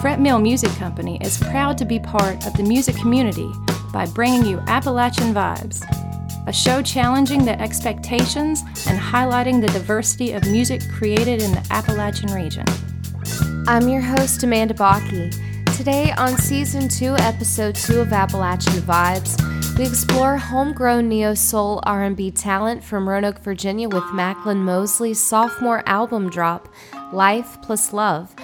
Fret Mill Music Company is proud to be part of the music community by bringing you Appalachian Vibes, a show challenging the expectations and highlighting the diversity of music created in the Appalachian region. I'm your host, Amanda Bakke. Today, on Season 2, Episode 2 of Appalachian Vibes, we explore homegrown neo-soul R&B talent from Roanoke, Virginia with Macklin Mosley's sophomore album drop, Life Plus Love,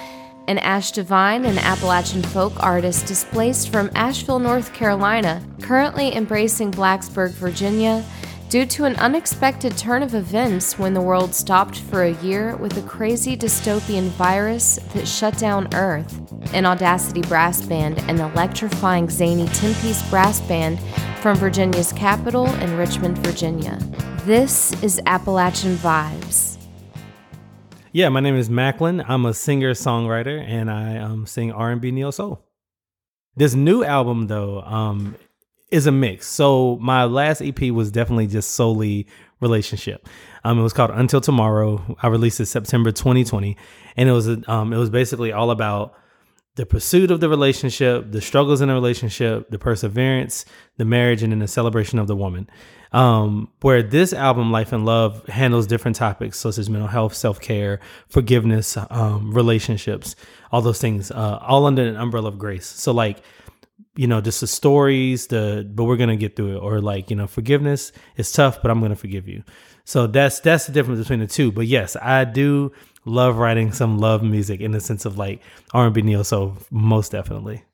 and Ash Divine, an Appalachian folk artist displaced from Asheville, North Carolina, currently embracing Blacksburg, Virginia, due to an unexpected turn of events when the world stopped for a year with a crazy dystopian virus that shut down Earth. An Audacity brass band and electrifying zany 10 piece brass band from Virginia's capital in Richmond, Virginia. This is Appalachian Vibes. Yeah, my name is Macklin. I'm a singer songwriter, and I um, sing R&B neo soul. This new album, though, um, is a mix. So my last EP was definitely just solely relationship. Um, it was called Until Tomorrow. I released it September 2020, and it was um, it was basically all about the pursuit of the relationship, the struggles in the relationship, the perseverance, the marriage, and then the celebration of the woman. Um, where this album, Life and Love, handles different topics such as mental health, self care, forgiveness, um, relationships, all those things, uh, all under an umbrella of grace. So, like, you know, just the stories, the but we're gonna get through it, or like, you know, forgiveness is tough, but I'm gonna forgive you. So that's that's the difference between the two. But yes, I do love writing some love music in the sense of like R&B neo so most definitely.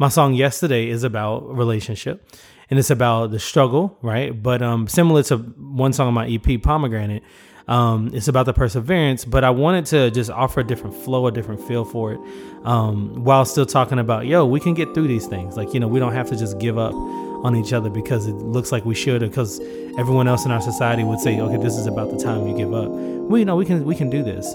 My song yesterday is about relationship and it's about the struggle, right? But um similar to one song on my EP Pomegranate, um, it's about the perseverance, but I wanted to just offer a different flow, a different feel for it, um, while still talking about, yo, we can get through these things. Like, you know, we don't have to just give up on each other because it looks like we should, or because everyone else in our society would say, okay, this is about the time you give up. We you know we can we can do this.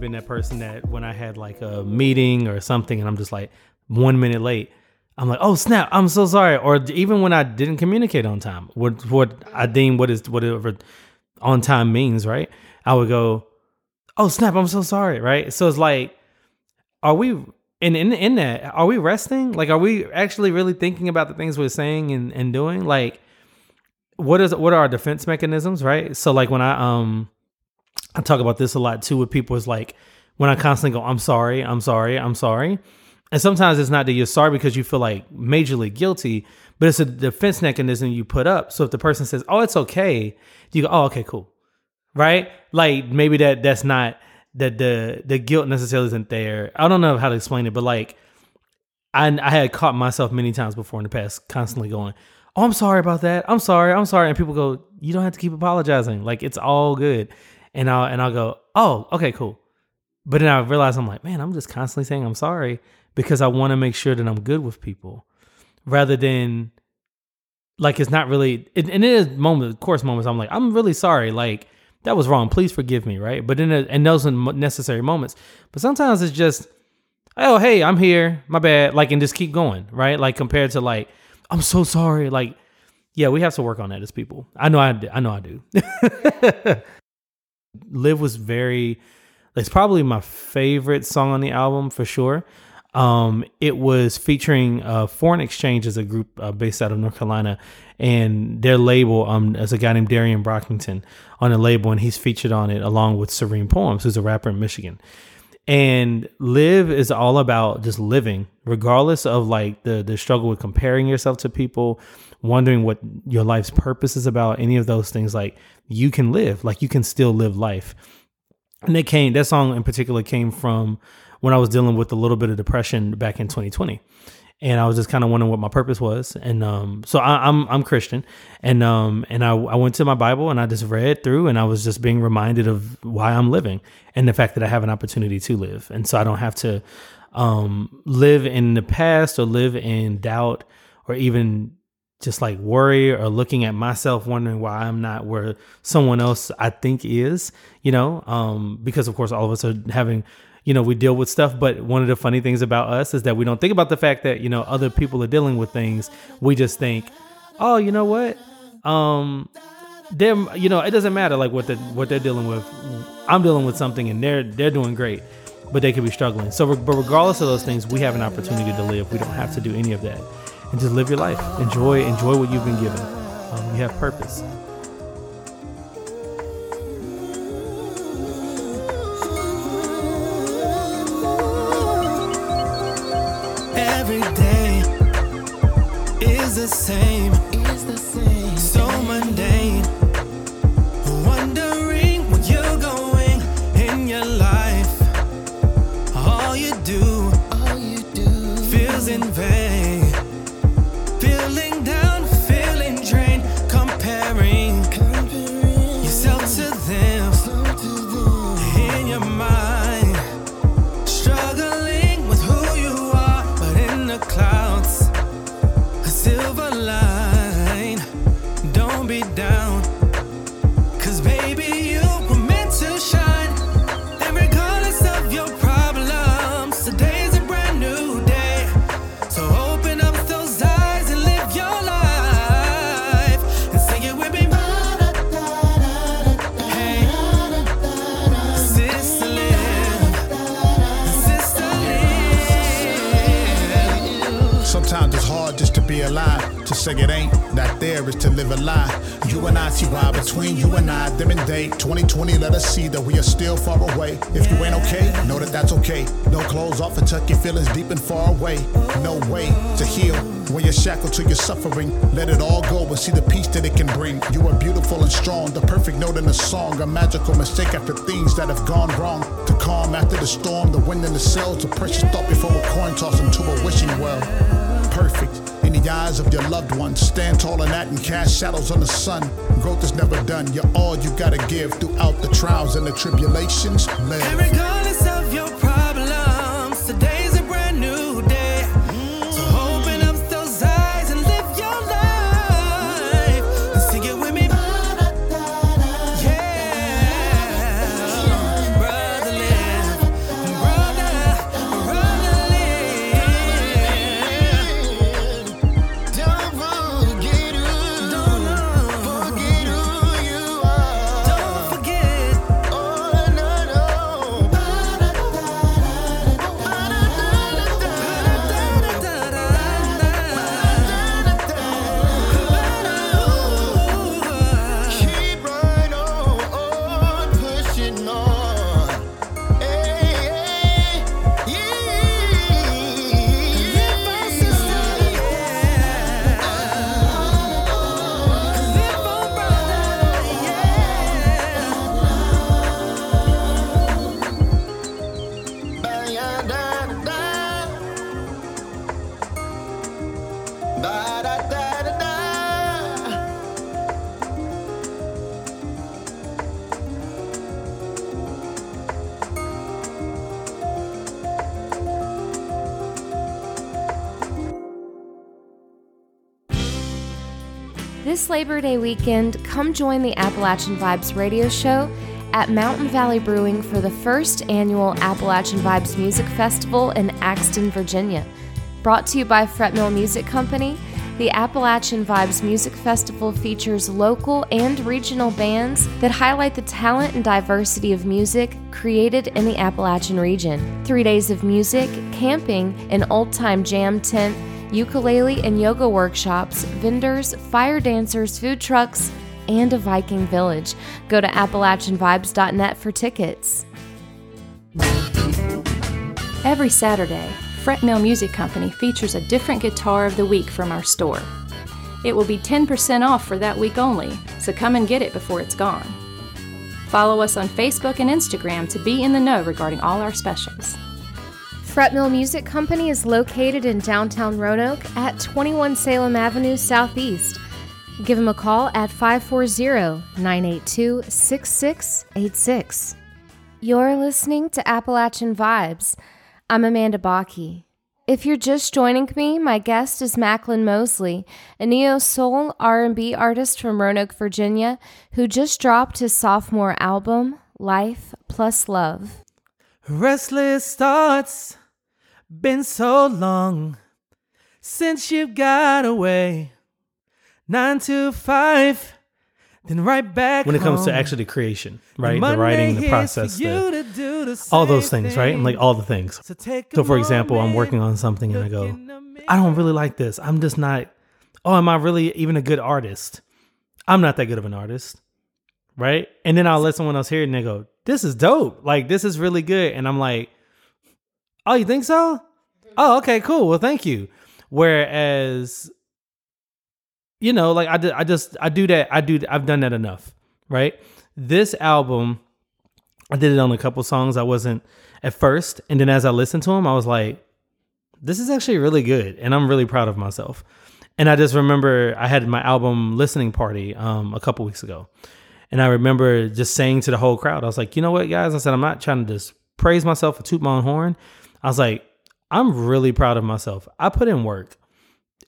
Been that person that when I had like a meeting or something, and I'm just like one minute late, I'm like, oh snap, I'm so sorry. Or even when I didn't communicate on time, what what I deem what is whatever on time means, right? I would go, oh snap, I'm so sorry, right? So it's like, are we and in in that, are we resting? Like, are we actually really thinking about the things we're saying and, and doing? Like, what is what are our defense mechanisms, right? So like when I um I talk about this a lot too with people is like when I constantly go, I'm sorry, I'm sorry, I'm sorry. And sometimes it's not that you're sorry because you feel like majorly guilty, but it's a defense mechanism you put up. So if the person says, "Oh, it's okay," you go, "Oh, okay, cool," right? Like maybe that that's not that the the guilt necessarily isn't there. I don't know how to explain it, but like I I had caught myself many times before in the past, constantly going, "Oh, I'm sorry about that. I'm sorry. I'm sorry," and people go, "You don't have to keep apologizing. Like it's all good." And I'll and I'll go, "Oh, okay, cool." But then I realize I'm like, man, I'm just constantly saying I'm sorry because I want to make sure that I'm good with people. Rather than like it's not really it, and it is moments of course moments I'm like I'm really sorry like that was wrong. Please forgive me right? But in in those are necessary moments. But sometimes it's just oh hey I'm here. My bad like and just keep going right? Like compared to like I'm so sorry like yeah we have to work on that as people. I know I I know I do live was very it's probably my favorite song on the album for sure um, it was featuring uh, Foreign Exchange as a group uh, based out of North Carolina, and their label um, as a guy named Darien Brockington on the label, and he's featured on it along with Serene Poems, who's a rapper in Michigan. And live is all about just living, regardless of like the the struggle with comparing yourself to people, wondering what your life's purpose is about. Any of those things, like you can live, like you can still live life. And they came. That song in particular came from when I was dealing with a little bit of depression back in 2020. And I was just kind of wondering what my purpose was, and um, so I, am I'm, I'm Christian, and um, and I, I went to my Bible and I just read through, and I was just being reminded of why I'm living, and the fact that I have an opportunity to live, and so I don't have to um, live in the past or live in doubt or even just like worry or looking at myself wondering why I'm not where someone else I think is, you know, um, because of course all of us are having you know, we deal with stuff. But one of the funny things about us is that we don't think about the fact that, you know, other people are dealing with things. We just think, oh, you know what? Um, them, you know, it doesn't matter like what they what they're dealing with. I'm dealing with something and they're they're doing great, but they could be struggling. So, but regardless of those things, we have an opportunity to live. We don't have to do any of that, and just live your life. Enjoy enjoy what you've been given. Um, you have purpose. the same. Is the same. Okay. No clothes off and tuck your feelings deep and far away. No way to heal when you're shackled to your suffering. Let it all go and see the peace that it can bring. You are beautiful and strong, the perfect note in a song. A magical mistake after things that have gone wrong. To calm after the storm, the wind in the sails, a precious thought before a coin toss into a wishing well. Perfect in the eyes of your loved ones. Stand tall in that and cast shadows on the sun. Growth is never done. You're all you gotta give throughout the trials and the tribulations. Live. Labor Day weekend, come join the Appalachian Vibes radio show at Mountain Valley Brewing for the first annual Appalachian Vibes Music Festival in Axton, Virginia. Brought to you by Fretmill Music Company, the Appalachian Vibes Music Festival features local and regional bands that highlight the talent and diversity of music created in the Appalachian region. Three days of music, camping, an old time jam tent, ukulele and yoga workshops, vendors, fire dancers, food trucks, and a Viking village. Go to AppalachianVibes.net for tickets. Every Saturday, Fretmill Music Company features a different guitar of the week from our store. It will be 10% off for that week only, so come and get it before it's gone. Follow us on Facebook and Instagram to be in the know regarding all our specials. Fretmill Music Company is located in downtown Roanoke at 21 Salem Avenue Southeast. Give them a call at 540 982 6686. You're listening to Appalachian Vibes. I'm Amanda Bakke. If you're just joining me, my guest is Macklin Mosley, a neo soul R&B artist from Roanoke, Virginia, who just dropped his sophomore album, Life Plus Love. Restless thoughts, been so long since you got away. Nine to five, then right back. When it comes to actually creation, right? The Monday writing, the process, the, the all those things, right? And like all the things. So, So, for example, I'm working on something and I go, the I don't really like this. I'm just not. Oh, am I really even a good artist? I'm not that good of an artist, right? And then I'll let someone else hear it and they go, "This is dope. Like this is really good." And I'm like, "Oh, you think so? Oh, okay, cool. Well, thank you." Whereas, you know, like I did, I just I do that. I do. I've done that enough, right? This album, I did it on a couple songs. I wasn't at first, and then as I listened to them, I was like, this is actually really good and i'm really proud of myself and i just remember i had my album listening party um, a couple weeks ago and i remember just saying to the whole crowd i was like you know what guys i said i'm not trying to just praise myself or toot my own horn i was like i'm really proud of myself i put in work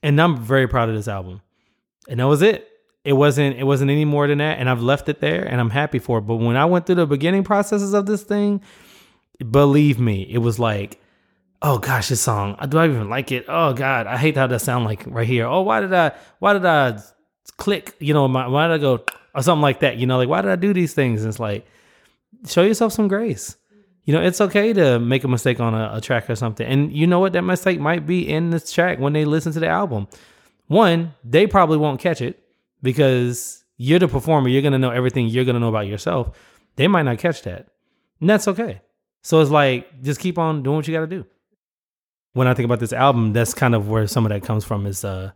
and i'm very proud of this album and that was it it wasn't it wasn't any more than that and i've left it there and i'm happy for it but when i went through the beginning processes of this thing believe me it was like oh gosh, this song, do I even like it? Oh God, I hate how that sound like right here. Oh, why did I, why did I click? You know, my, why did I go or something like that? You know, like why did I do these things? And it's like, show yourself some grace. You know, it's okay to make a mistake on a, a track or something. And you know what? That mistake might be in this track when they listen to the album. One, they probably won't catch it because you're the performer. You're going to know everything you're going to know about yourself. They might not catch that. And that's okay. So it's like, just keep on doing what you got to do when I think about this album, that's kind of where some of that comes from. Is uh,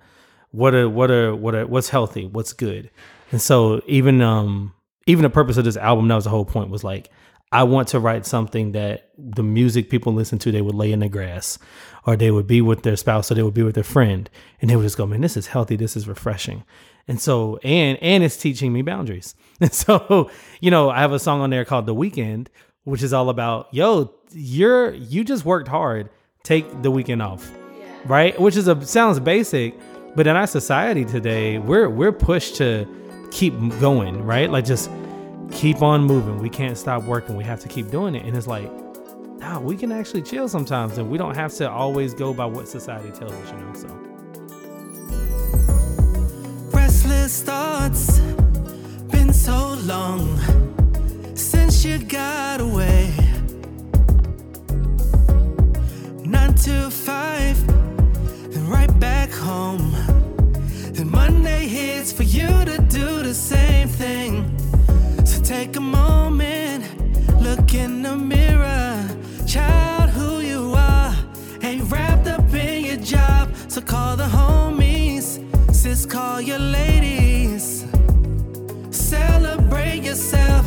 what are what are what are what's healthy, what's good, and so even um even the purpose of this album, that was the whole point, was like I want to write something that the music people listen to, they would lay in the grass, or they would be with their spouse, or they would be with their friend, and they would just go, man, this is healthy, this is refreshing, and so and and it's teaching me boundaries, and so you know I have a song on there called The Weekend, which is all about yo, you're you just worked hard take the weekend off. Right? Which is a sounds basic but in our society today we're we're pushed to keep going right? Like just keep on moving. We can't stop working. We have to keep doing it. And it's like nah, we can actually chill sometimes and we don't have to always go by what society tells us you know so. Restless thoughts, been so long since you got away. Nine to five, then right back home. Then Monday hits for you to do the same thing. So take a moment, look in the mirror, child, who you are. Ain't wrapped up in your job, so call the homies. Sis, call your ladies. Celebrate yourself.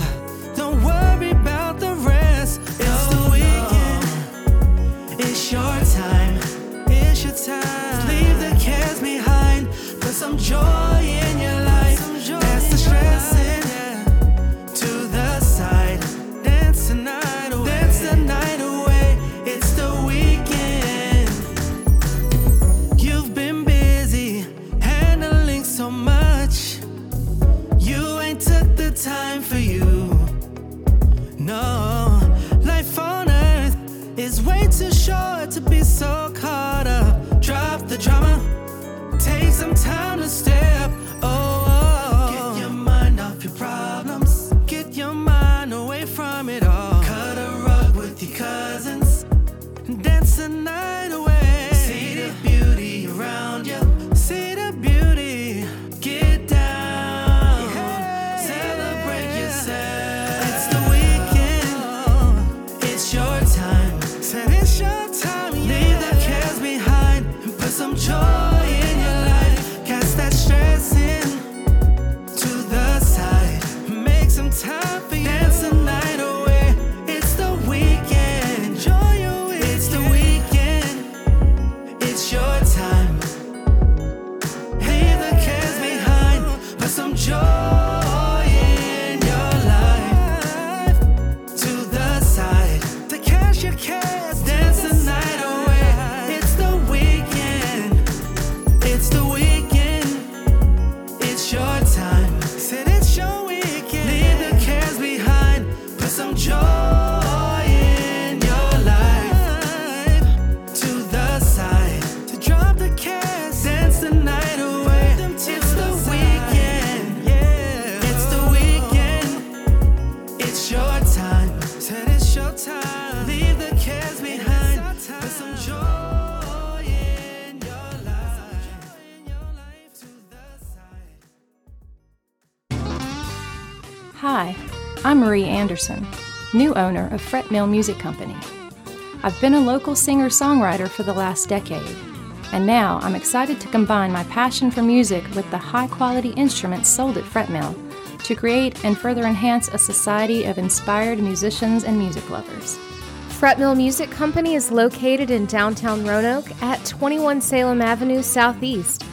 Anderson, new owner of Fretmill Music Company. I've been a local singer songwriter for the last decade, and now I'm excited to combine my passion for music with the high quality instruments sold at Fretmill to create and further enhance a society of inspired musicians and music lovers. Fretmill Music Company is located in downtown Roanoke at 21 Salem Avenue Southeast.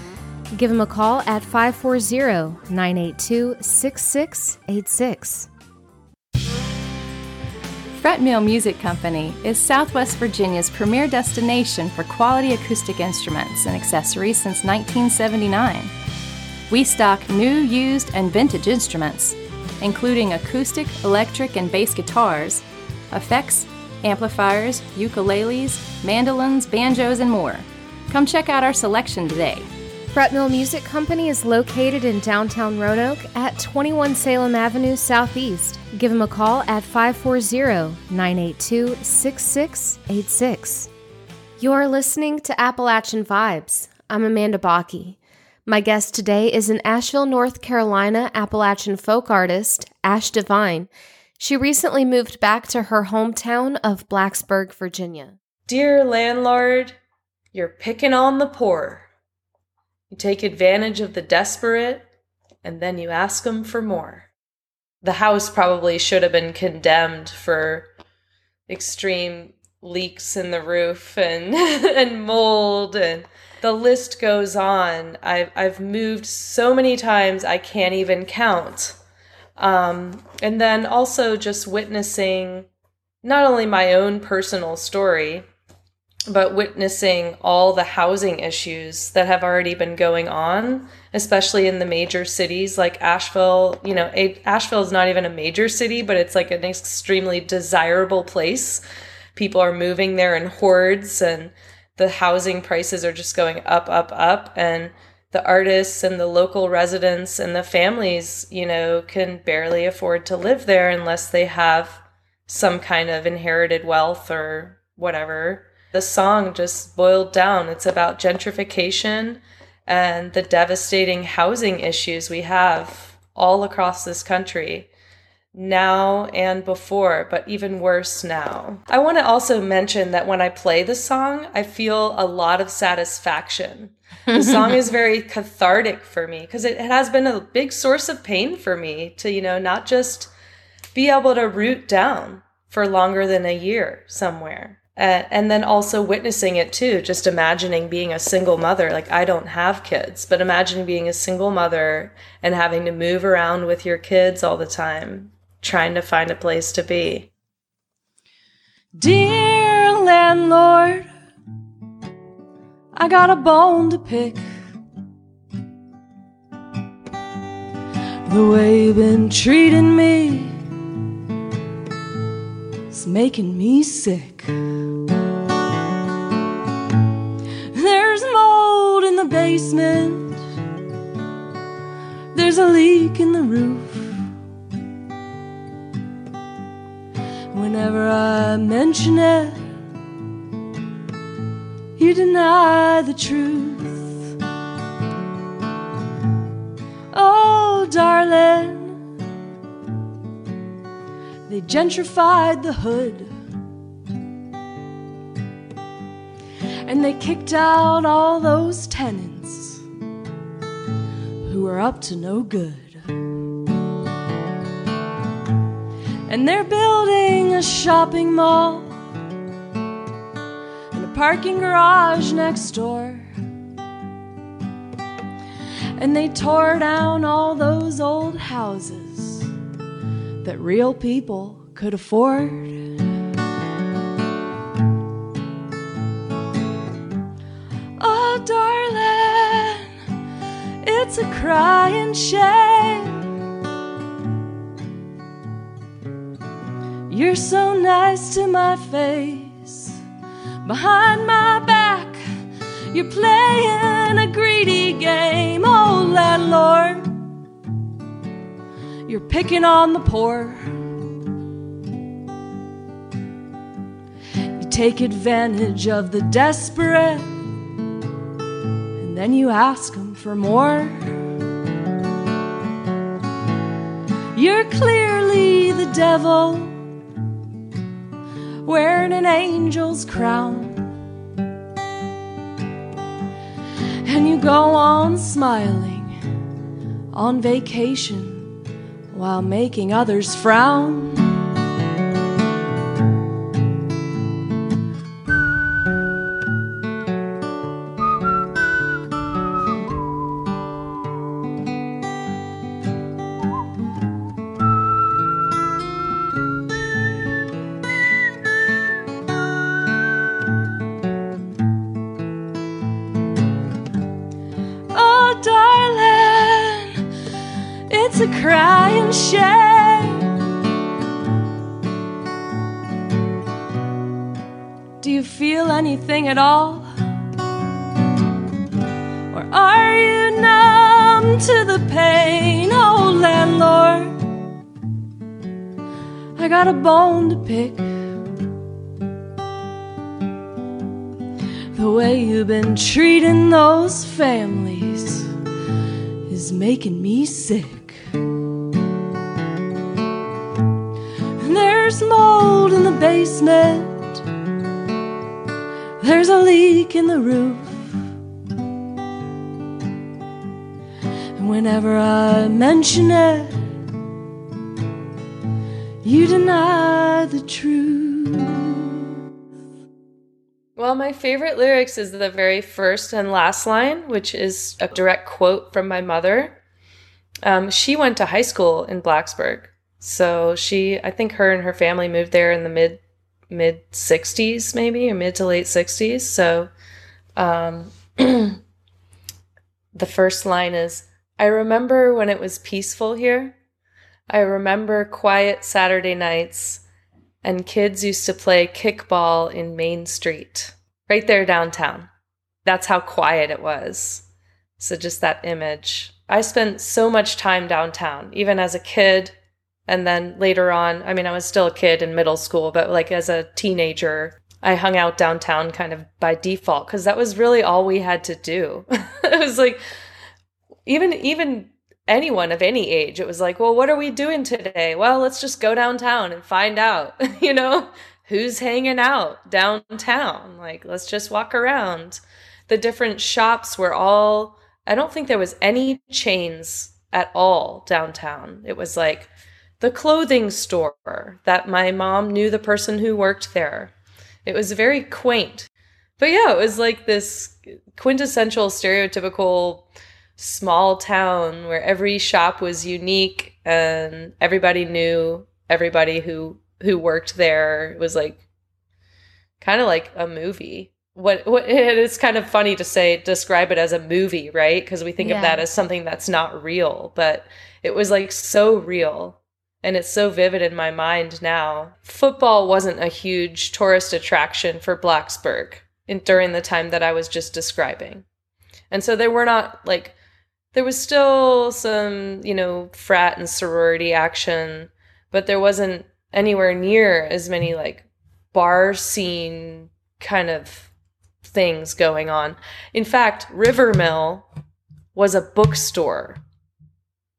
Give them a call at 540 982 6686. Fret Mill Music Company is Southwest Virginia's premier destination for quality acoustic instruments and accessories since 1979. We stock new, used, and vintage instruments, including acoustic, electric, and bass guitars, effects, amplifiers, ukuleles, mandolins, banjos, and more. Come check out our selection today. Fret Mill Music Company is located in downtown Roanoke at 21 Salem Avenue Southeast. Give them a call at 540 982 6686. You're listening to Appalachian Vibes. I'm Amanda Bakke. My guest today is an Asheville, North Carolina Appalachian folk artist, Ash Divine. She recently moved back to her hometown of Blacksburg, Virginia. Dear landlord, you're picking on the poor. You take advantage of the desperate, and then you ask them for more. The house probably should have been condemned for extreme leaks in the roof and and mold and the list goes on. I've I've moved so many times I can't even count. Um, and then also just witnessing not only my own personal story, but witnessing all the housing issues that have already been going on, especially in the major cities like Asheville. You know, Asheville is not even a major city, but it's like an extremely desirable place. People are moving there in hordes, and the housing prices are just going up, up, up. And the artists and the local residents and the families, you know, can barely afford to live there unless they have some kind of inherited wealth or whatever the song just boiled down. It's about gentrification and the devastating housing issues we have all across this country now and before, but even worse now. I want to also mention that when I play the song, I feel a lot of satisfaction. The song is very cathartic for me because it has been a big source of pain for me to, you know, not just be able to root down for longer than a year somewhere and then also witnessing it too just imagining being a single mother like i don't have kids but imagining being a single mother and having to move around with your kids all the time trying to find a place to be. Dear landlord i got a bone to pick. The way you've been treating me is making me sick basement. There's a leak in the roof. Whenever I mention it, you deny the truth. Oh, darling, they gentrified the hood. and they kicked out all those tenants were up to no good. And they're building a shopping mall and a parking garage next door. And they tore down all those old houses that real people could afford. It's a crying shame. You're so nice to my face. Behind my back, you're playing a greedy game. Oh, landlord, you're picking on the poor. You take advantage of the desperate, and then you ask them for more. You're clearly the devil wearing an angel's crown. And you go on smiling on vacation while making others frown. At all? Or are you numb to the pain? Oh, landlord, I got a bone to pick. The way you've been treating those families is making me sick. And There's mold in the basement. There's a leak in the roof. And whenever I mention it, you deny the truth. Well, my favorite lyrics is the very first and last line, which is a direct quote from my mother. Um, she went to high school in Blacksburg. So she, I think her and her family moved there in the mid mid 60s, maybe, or mid to late 60s. So um, the first line is I remember when it was peaceful here. I remember quiet Saturday nights and kids used to play kickball in Main Street, right there downtown. That's how quiet it was. So, just that image. I spent so much time downtown, even as a kid. And then later on, I mean, I was still a kid in middle school, but like as a teenager, I hung out downtown kind of by default because that was really all we had to do. it was like, even, even anyone of any age, it was like, well, what are we doing today? Well, let's just go downtown and find out, you know, who's hanging out downtown. Like, let's just walk around. The different shops were all, I don't think there was any chains at all downtown. It was like the clothing store that my mom knew the person who worked there. It was very quaint. But yeah, it was like this quintessential stereotypical small town where every shop was unique and everybody knew everybody who who worked there. It was like kind of like a movie. What what it is kind of funny to say describe it as a movie, right? Because we think Yeah. of that as something that's not real, but it was like so real and it's so vivid in my mind now. Football wasn't a huge tourist attraction for Blacksburg in, during the time that I was just describing. And so there were not like there was still some, you know, frat and sorority action, but there wasn't anywhere near as many like bar scene kind of things going on. In fact, River Mill was a bookstore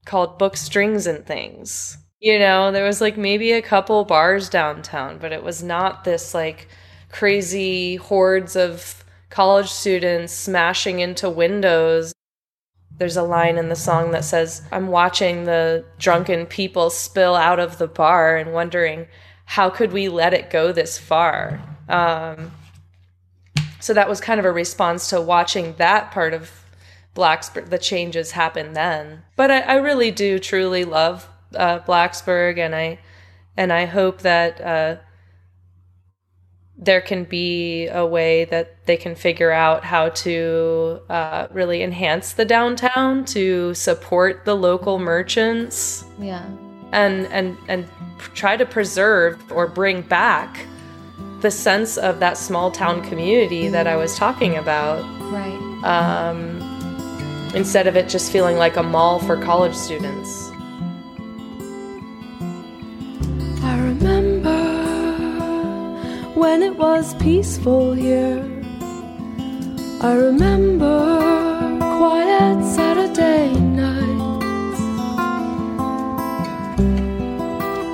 called Book Strings and Things. You know, there was like maybe a couple bars downtown, but it was not this like crazy hordes of college students smashing into windows. There's a line in the song that says, I'm watching the drunken people spill out of the bar and wondering, how could we let it go this far? Um, so that was kind of a response to watching that part of Blacksburg, the changes happen then. But I, I really do truly love uh, Blacksburg, and I and I hope that uh, there can be a way that they can figure out how to uh, really enhance the downtown to support the local merchants Yeah. and and and try to preserve or bring back the sense of that small town community that I was talking about Right. um, instead of it just feeling like a mall for college students. When it was peaceful here. I remember quiet Saturday nights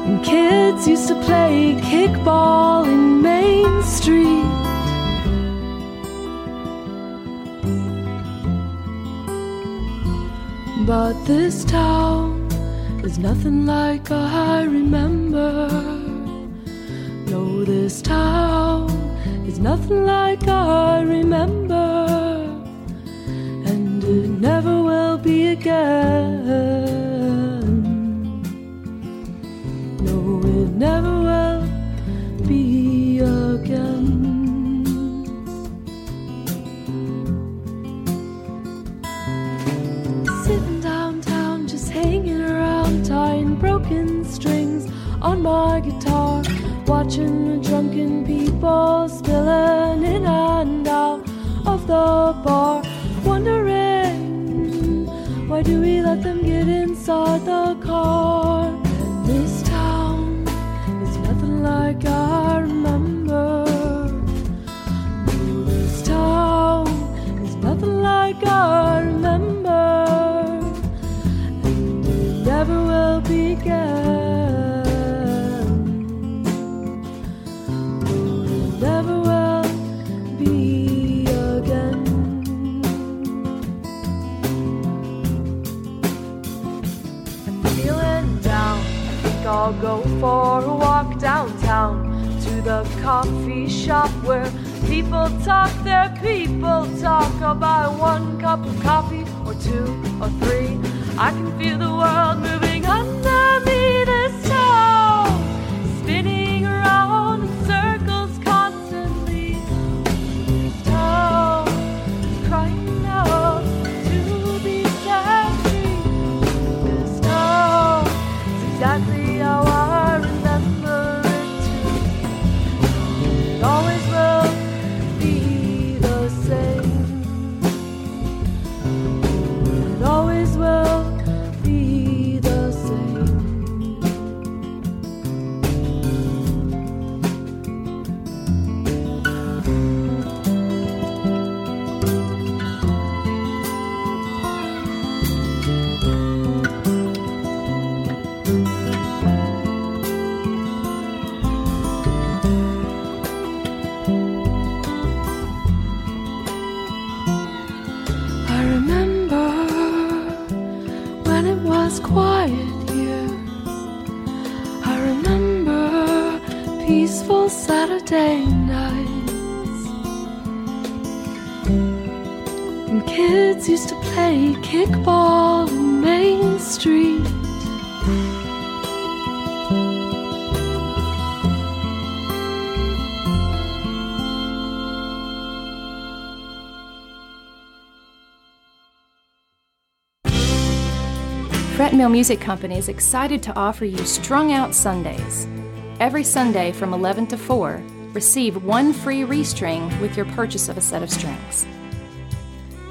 And kids used to play kickball in Main Street. But this town is nothing like I remember. No, this town is nothing like I remember. And it never will be again. No, it never will be again. Sitting downtown, just hanging around, tying broken strings on my guitar, watching the drunken people spilling in and out of the bar, wondering why do we let them get inside the car? For a walk downtown to the coffee shop where people talk their people talk. Buy one cup of coffee or two or three. I can feel the world moving under me peaceful Saturday nights. And kids used to play kickball in Main Street. Fretmill Music Company is excited to offer you Strung Out Sundays. Every Sunday from 11 to 4, receive one free restring with your purchase of a set of strings.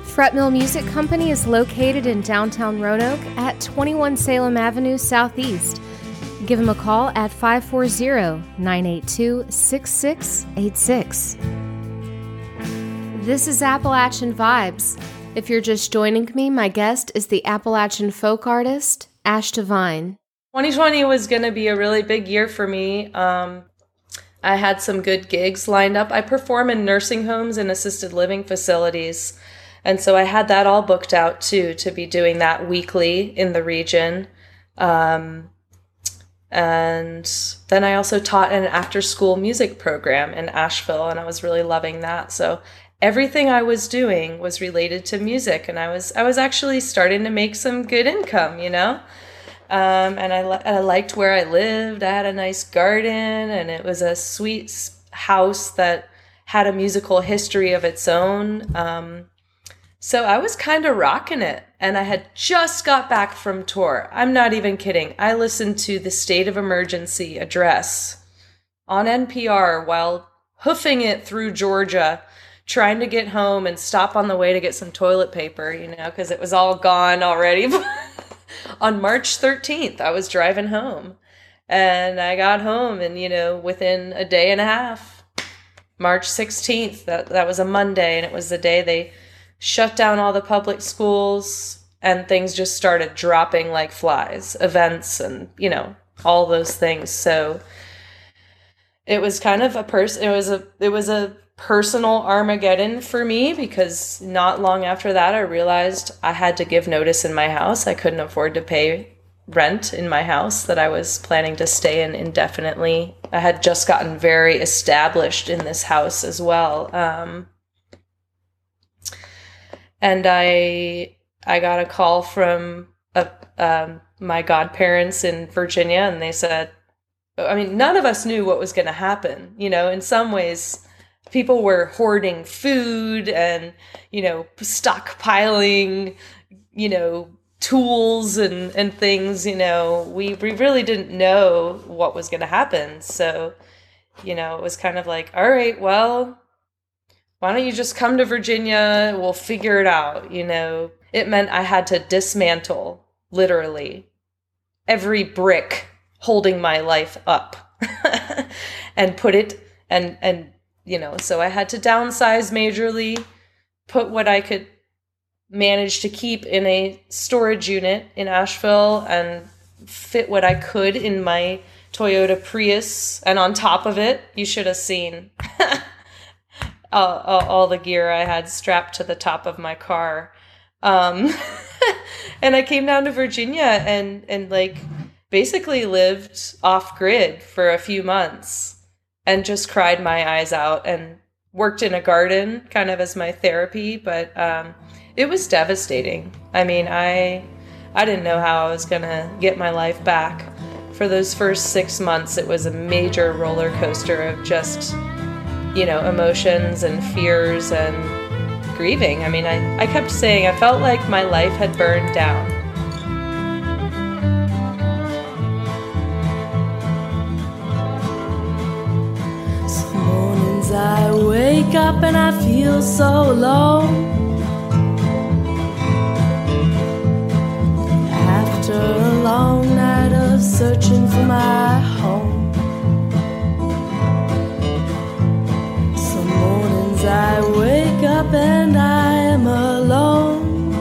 Fretmill Music Company is located in downtown Roanoke at 21 Salem Avenue Southeast. Give them a call at 540 982 6686. This is Appalachian Vibes. If you're just joining me, my guest is the Appalachian folk artist, Ash Devine. 2020 was going to be a really big year for me. Um, I had some good gigs lined up. I perform in nursing homes and assisted living facilities. And so I had that all booked out too, to be doing that weekly in the region. Um, and then I also taught an after school music program in Asheville, and I was really loving that. So everything I was doing was related to music, and I was I was actually starting to make some good income, you know. Um, and I, li- I liked where I lived. I had a nice garden, and it was a sweet house that had a musical history of its own. Um, so I was kind of rocking it, and I had just got back from tour. I'm not even kidding. I listened to the State of Emergency address on NPR while hoofing it through Georgia, trying to get home and stop on the way to get some toilet paper, you know, because it was all gone already. on March 13th, I was driving home, and I got home, and you know, within a day and a half, March 16th, that, that was a Monday, and it was the day they shut down all the public schools and things just started dropping like flies events and you know all those things so it was kind of a person. It was a it was a personal Armageddon for me because not long after that, I realized I had to give notice in my house. I couldn't afford to pay rent in my house that I was planning to stay in indefinitely. I had just gotten very established in this house as well. Um, and I I got a call from a, um, my godparents in Virginia, and they said, I mean, none of us knew what was going to happen. You know, in some ways, people were hoarding food and you know stockpiling you know tools and and things you know. We we really didn't know what was going to happen. So you know it was kind of like all right well why don't you just come to Virginia? We'll figure it out you know. It meant i had to dismantle literally every brick holding my life up and put it and and you know, so I had to downsize majorly, put what I could manage to keep in a storage unit in Asheville and fit what I could in my Toyota Prius. And on top of it, you should have seen all, all, the gear I had strapped to the top of my car. Um, and I came down to Virginia and, and like basically lived off grid for a few months and just cried my eyes out and worked in a garden kind of as my therapy but um, it was devastating. I mean i i didn't know how i was to get my life back. For those first six months it was a major roller coaster of just you know emotions and fears and grieving. I mean i, I kept saying i felt like my life had burned down I wake up and I feel so alone. After a long night of searching for my home, some mornings I wake up and I am alone.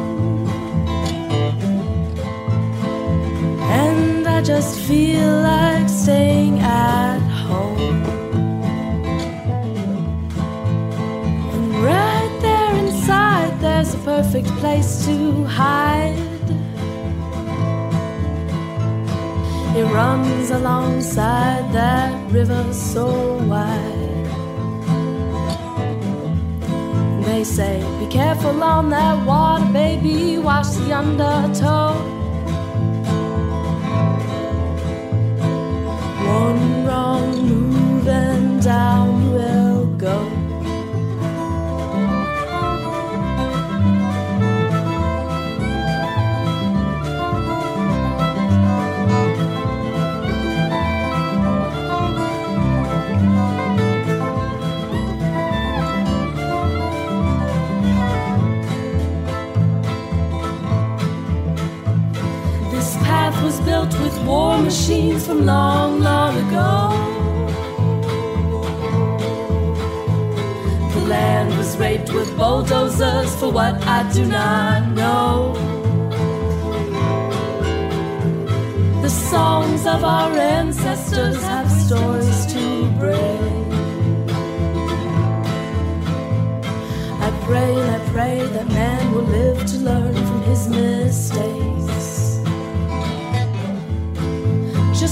And I just feel like staying at perfect place to hide. It runs alongside that river so wide. They say, Be careful on that water, baby, watch the undertow. One wrong move and down you war machines from long, long ago. The land was raped with bulldozers for what I do not know. The songs of our ancestors have stories to bring. I pray I pray that man will live to learn from his mistakes.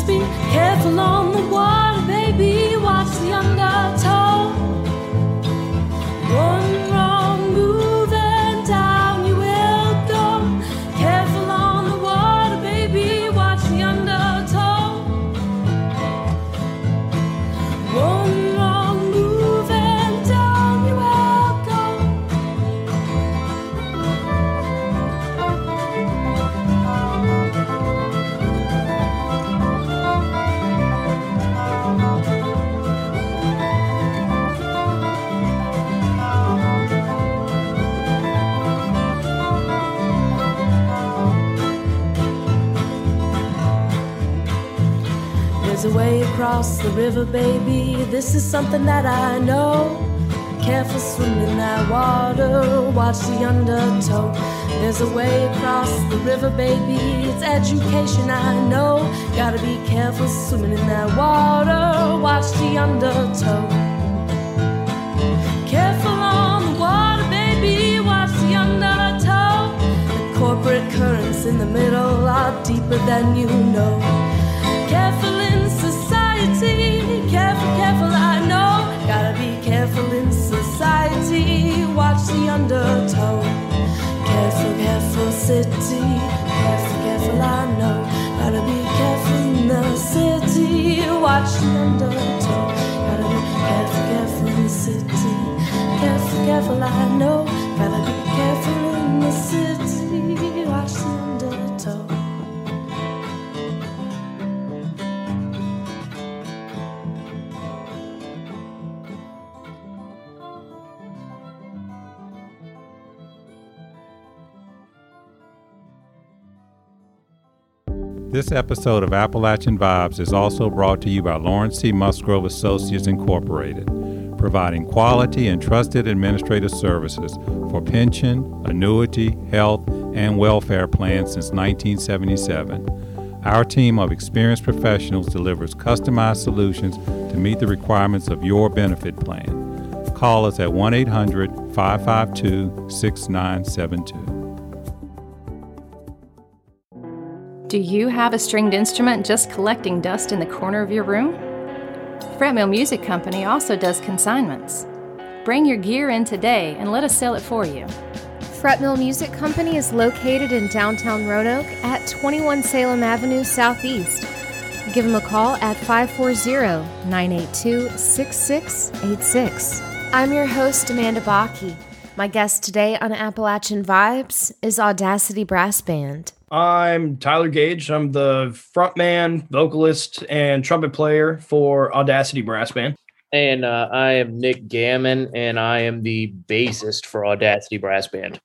Be careful on the water, baby. Watch the undertow. One across the river, baby. This is something that I know. Careful swimming in that water, watch the undertow. There's a way across the river, baby. It's education, I know. Gotta be careful swimming in that water. Watch the undertow. Careful on the water, baby. Watch the undertow. The corporate currents in the middle are deeper than you know. Careful Gotta be careful, careful in the city. Careful, careful, I know. Gotta be careful in the city. This episode of Appalachian Vibes is also brought to you by Lawrence C. Musgrove Associates Incorporated, providing quality and trusted administrative services for pension, annuity, health, and welfare plans since 1977. Our team of experienced professionals delivers customized solutions to meet the requirements of your benefit plan. Call us at 1 800 552 6972. Do you have a stringed instrument just collecting dust in the corner of your room? Fretmill Music Company also does consignments. Bring your gear in today and let us sell it for you. Fretmill Music Company is located in downtown Roanoke at 21 Salem Avenue Southeast. Give them a call at 540 982 6686. I'm your host, Amanda Bakke. My guest today on Appalachian Vibes is Audacity Brass Band. I'm Tyler Gage. I'm the frontman, vocalist, and trumpet player for Audacity Brass Band. And uh, I am Nick Gammon, and I am the bassist for Audacity Brass Band.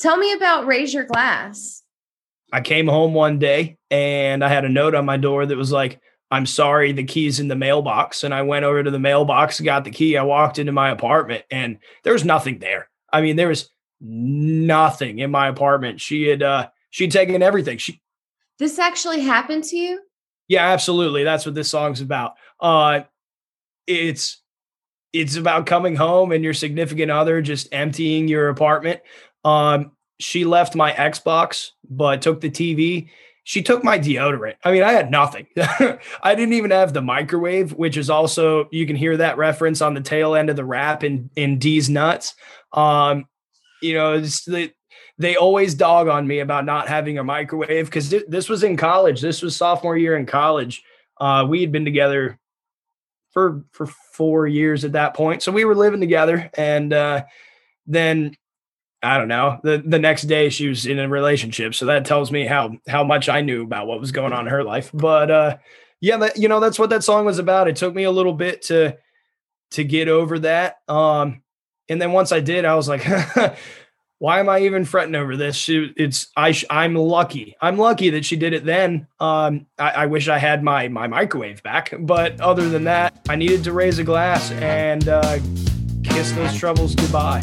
Tell me about Raise Your Glass. I came home one day and I had a note on my door that was like, I'm sorry, the key's in the mailbox. And I went over to the mailbox, got the key. I walked into my apartment and there was nothing there. I mean, there was nothing in my apartment. She had uh she'd taken everything. She This actually happened to you? Yeah, absolutely. That's what this song's about. Uh it's it's about coming home and your significant other just emptying your apartment. Um she left my Xbox but took the TV. She took my deodorant. I mean, I had nothing. I didn't even have the microwave, which is also you can hear that reference on the tail end of the rap in in D's nuts. Um you know, it's the they always dog on me about not having a microwave because th- this was in college. This was sophomore year in college. Uh, we had been together for for four years at that point, so we were living together. And uh, then I don't know the the next day she was in a relationship, so that tells me how how much I knew about what was going on in her life. But uh, yeah, that, you know that's what that song was about. It took me a little bit to to get over that. Um, and then once I did, I was like. why am I even fretting over this? She, it's I. I'm lucky. I'm lucky that she did it then. Um, I, I, wish I had my my microwave back, but other than that, I needed to raise a glass and uh, kiss those troubles goodbye.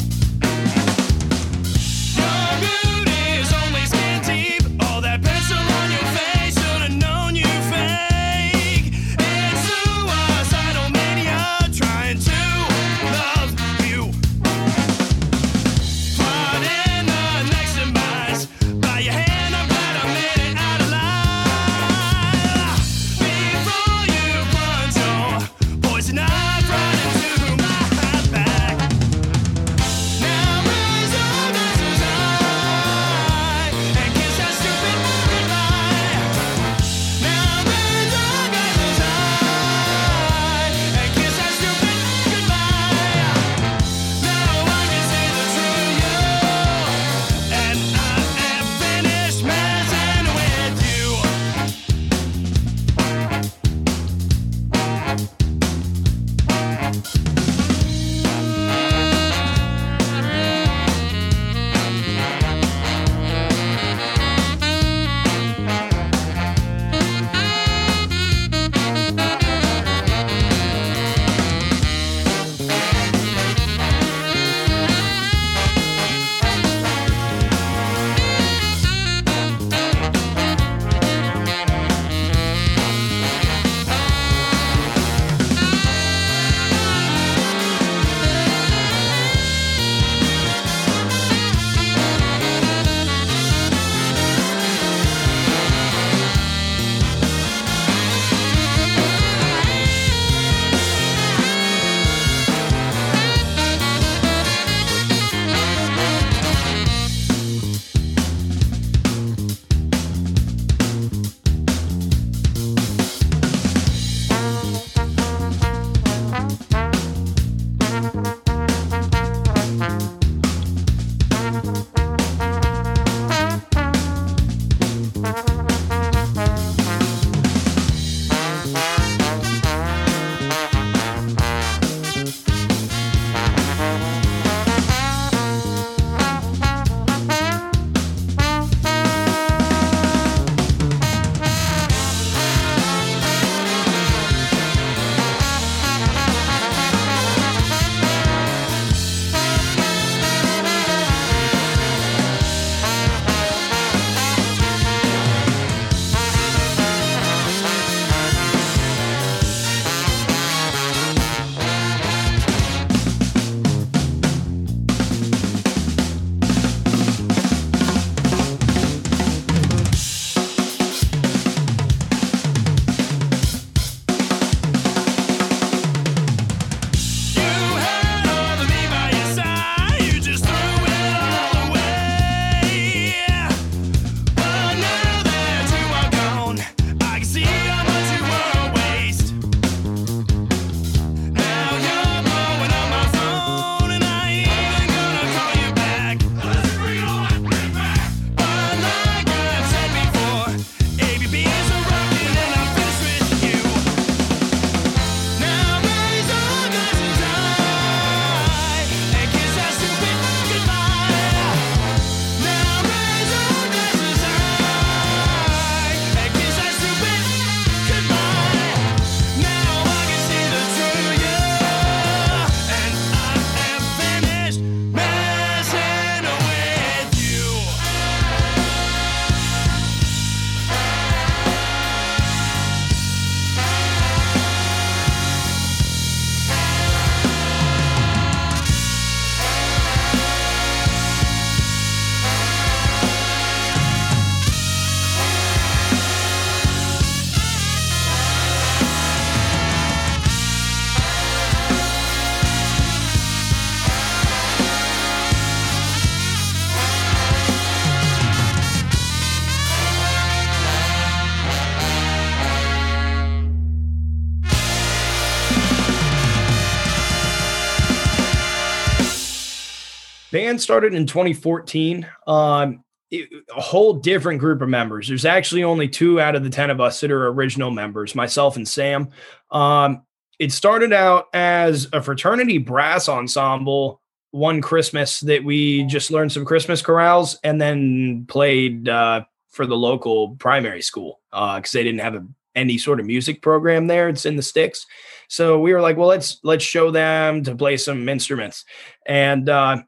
Band started in 2014. Um, it, a whole different group of members. There's actually only two out of the 10 of us that are original members, myself and Sam. Um, it started out as a fraternity brass ensemble one Christmas that we just learned some Christmas chorales and then played uh, for the local primary school because uh, they didn't have a, any sort of music program there. It's in the sticks. So we were like, well, let's let's show them to play some instruments. And uh,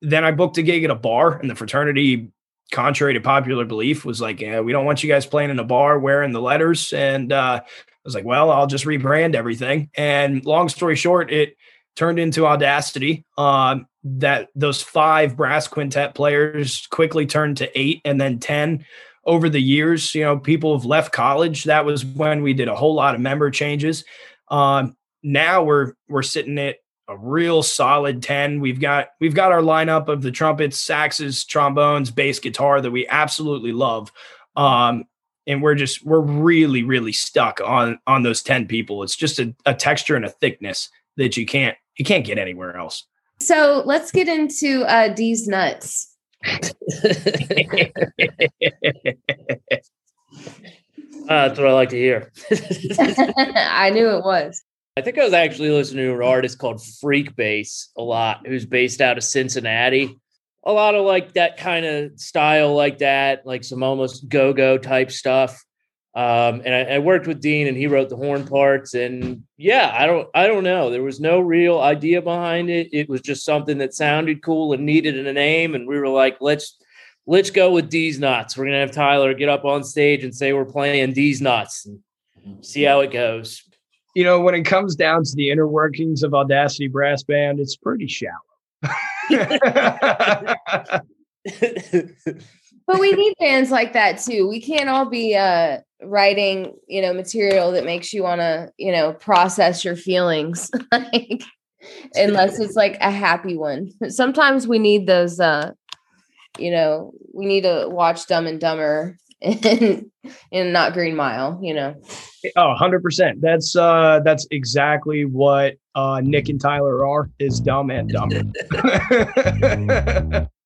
then I booked a gig at a bar, and the fraternity, contrary to popular belief, was like, yeah, we don't want you guys playing in a bar wearing the letters. And uh, I was like, well, I'll just rebrand everything. And long story short, it turned into Audacity. Um, that those five brass quintet players quickly turned to eight and then 10 over the years. You know, people have left college. That was when we did a whole lot of member changes. Um, now we're we're sitting at a real solid 10. We've got we've got our lineup of the trumpets, saxes, trombones, bass guitar that we absolutely love. Um, and we're just we're really really stuck on on those 10 people. It's just a, a texture and a thickness that you can't you can't get anywhere else. So let's get into uh, D's nuts. Uh, that's what I like to hear. I knew it was. I think I was actually listening to an artist called Freekbass a lot, who's based out of Cincinnati. A lot of like that kind of style, like that, like some almost go go type stuff. Um, and I, I, worked with Dean, and he wrote the horn parts. And yeah, I don't, I don't know. There was no real idea behind it. It was just something that sounded cool and needed a name. And we were like, let's, let's go with these nuts. We're gonna have Tyler get up on stage and say we're playing these nuts and see how it goes. You know, when it comes down to the inner workings of Audacity Brass Band, it's pretty shallow. but we need bands like that too. We can't all be uh writing, you know, material that makes you want to, you know, process your feelings. like unless it's like a happy one. Sometimes we need those uh you know, we need to watch Dumb and Dumber and and not Green Mile, you know. Oh, 100%. That's uh that's exactly what uh Nick and Tyler are is dumb and dumber.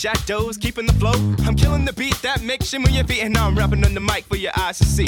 shadows, keeping the flow. I'm killing the beat that makes move your feet, and now I'm rapping on the mic for your eyes to see.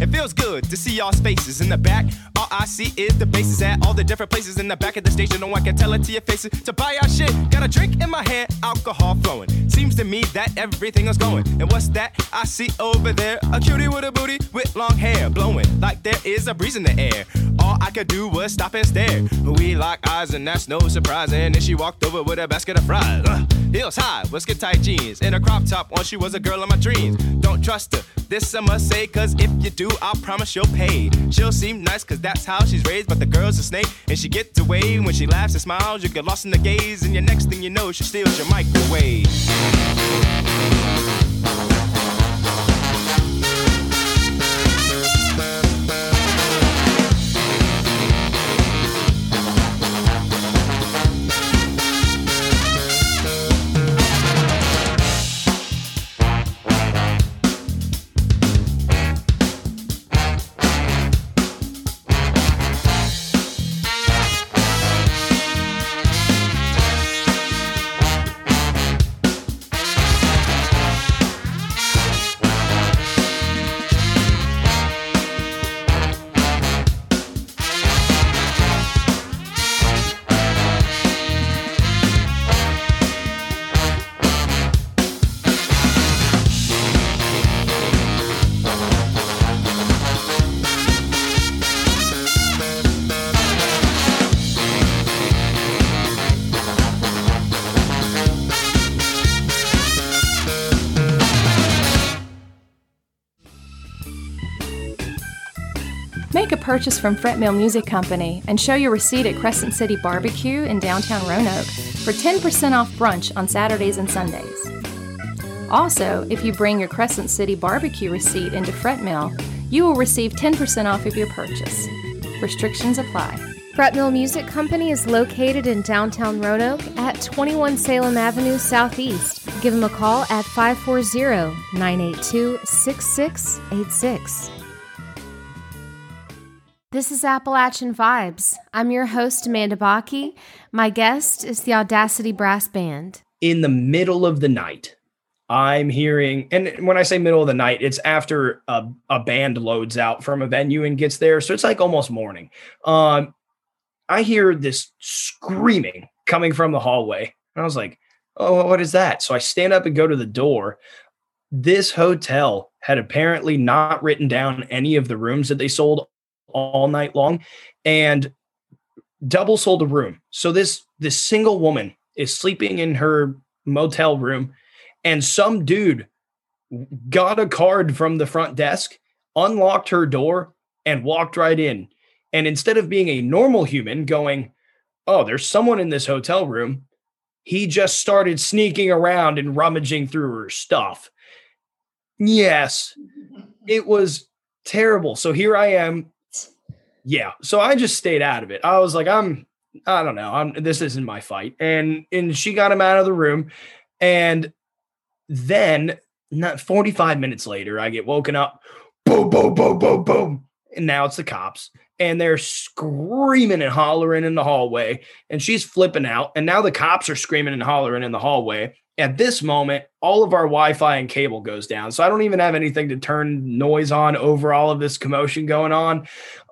It feels good to see y'all faces in the back. All I see is the bases at all the different places in the back of the station. No one can tell it to your faces. To buy our shit, got a drink in my hand, alcohol flowing. Seems to me that everything is going. And what's that I see over there? A cutie with a booty with long hair, blowing like there is a breeze in the air. All I could do was stop and stare. We locked eyes, and that's no surprise. And then she walked over with a basket of fries. Uh, heels high, with tight jeans, and a crop top on. She was a girl of my dreams. Don't trust her, this I must say, cause if you do, I promise she'll pay. She'll seem nice, cause that's how she's raised, but the girl's a snake, and she gets away when she laughs and smiles. You get lost in the gaze, and your next thing you know, she steals your microwave. Purchase from Fretmill Music Company and show your receipt at Crescent City Barbecue in downtown Roanoke for 10% off brunch on Saturdays and Sundays. Also, if you bring your Crescent City Barbecue receipt into Fretmill, you will receive 10% off of your purchase. Restrictions apply. Fretmill Music Company is located in downtown Roanoke at 21 Salem Avenue Southeast. Give them a call at 540 982 6686. This is Appalachian Vibes. I'm your host, Amanda Bakke. My guest is the Audacity Brass Band. in the middle of the night, I'm hearing, and when I say middle of the night, it's after a, a band loads out from a venue and gets there. So it's like almost morning. Um, I hear this screaming coming from the hallway. And I was like, oh, what is that? So I stand up and go to the door. This hotel had apparently not written down any of the rooms that they sold all night long and double sold a room. So this this single woman is sleeping in her motel room and some dude got a card from the front desk, unlocked her door and walked right in. And instead of being a normal human going, "Oh, there's someone in this hotel room," he just started sneaking around and rummaging through her stuff. Yes. It was terrible. So here I am yeah. So I just stayed out of it. I was like, I'm, I don't know. I'm, this isn't my fight. And, and she got him out of the room. And then not 45 minutes later, I get woken up, boom, boom, boom, boom, boom. And now it's the cops and they're screaming and hollering in the hallway and she's flipping out. And now the cops are screaming and hollering in the hallway. At this moment, all of our Wi-Fi and cable goes down. So I don't even have anything to turn noise on over all of this commotion going on.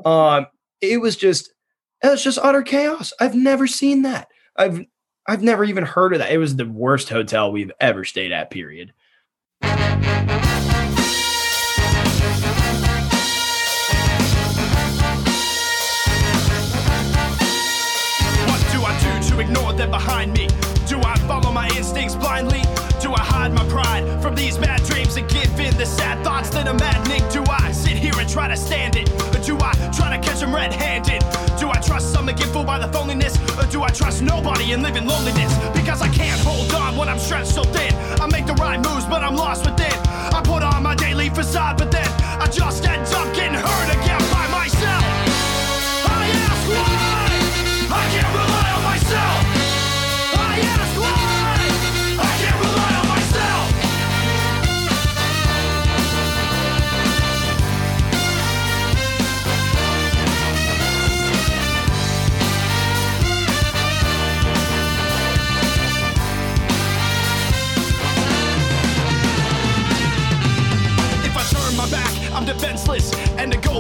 Um, it was just it was just utter chaos. I've never seen that. I've I've never even heard of that. It was the worst hotel we've ever stayed at, period. What do I do to ignore them behind me? Do I follow my instincts blindly? Do I hide my pride from these bad dreams and give in the sad thoughts that are maddening? Do I sit here and try to stand it? Or do I try to catch them red handed? Do I trust some and get fooled by the phoniness? Or do I trust nobody and live in loneliness? Because I can't hold on when I'm stretched so thin. I make the right moves, but I'm lost within. I put on my daily facade, but then I just end up getting hurt again by myself.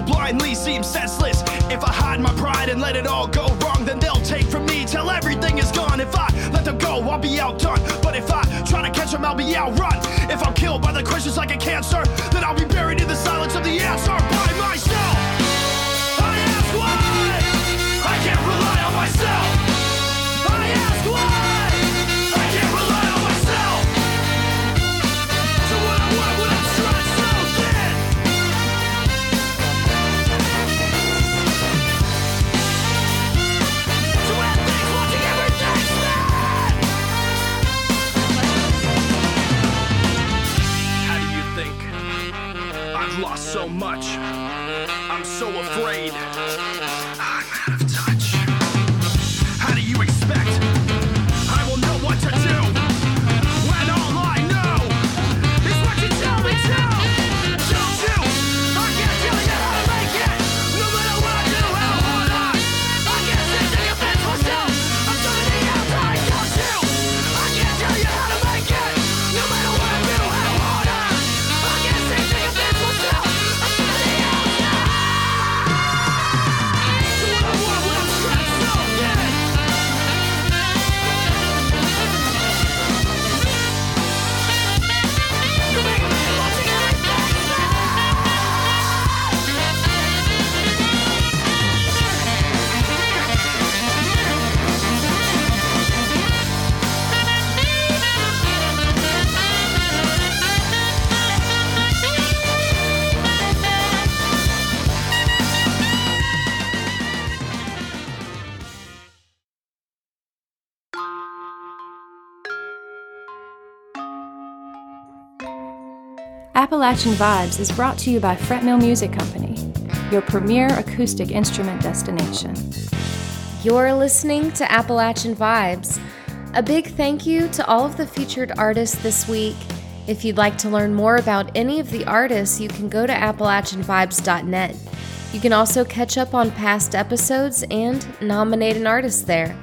Blindly seem senseless. If I hide my pride and let it all go wrong, then they'll take from me till everything is gone. If I let them go, I'll be outdone. But if I try to catch them, I'll be outrun. If I'm killed by the questions like a cancer, then I'll be buried in the silence of the answer by myself. Much? I'm so afraid. I'm Appalachian Vibes is brought to you by Fretmill Music Company, your premier acoustic instrument destination. You're listening to Appalachian Vibes. A big thank you to all of the featured artists this week. If you'd like to learn more about any of the artists, you can go to AppalachianVibes.net. You can also catch up on past episodes and nominate an artist there.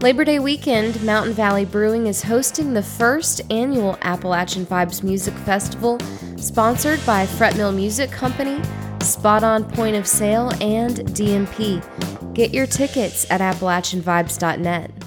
Labor Day weekend, Mountain Valley Brewing is hosting the first annual Appalachian Vibes Music Festival, sponsored by Fretmill Music Company, Spot On Point of Sale, and DMP. Get your tickets at AppalachianVibes.net.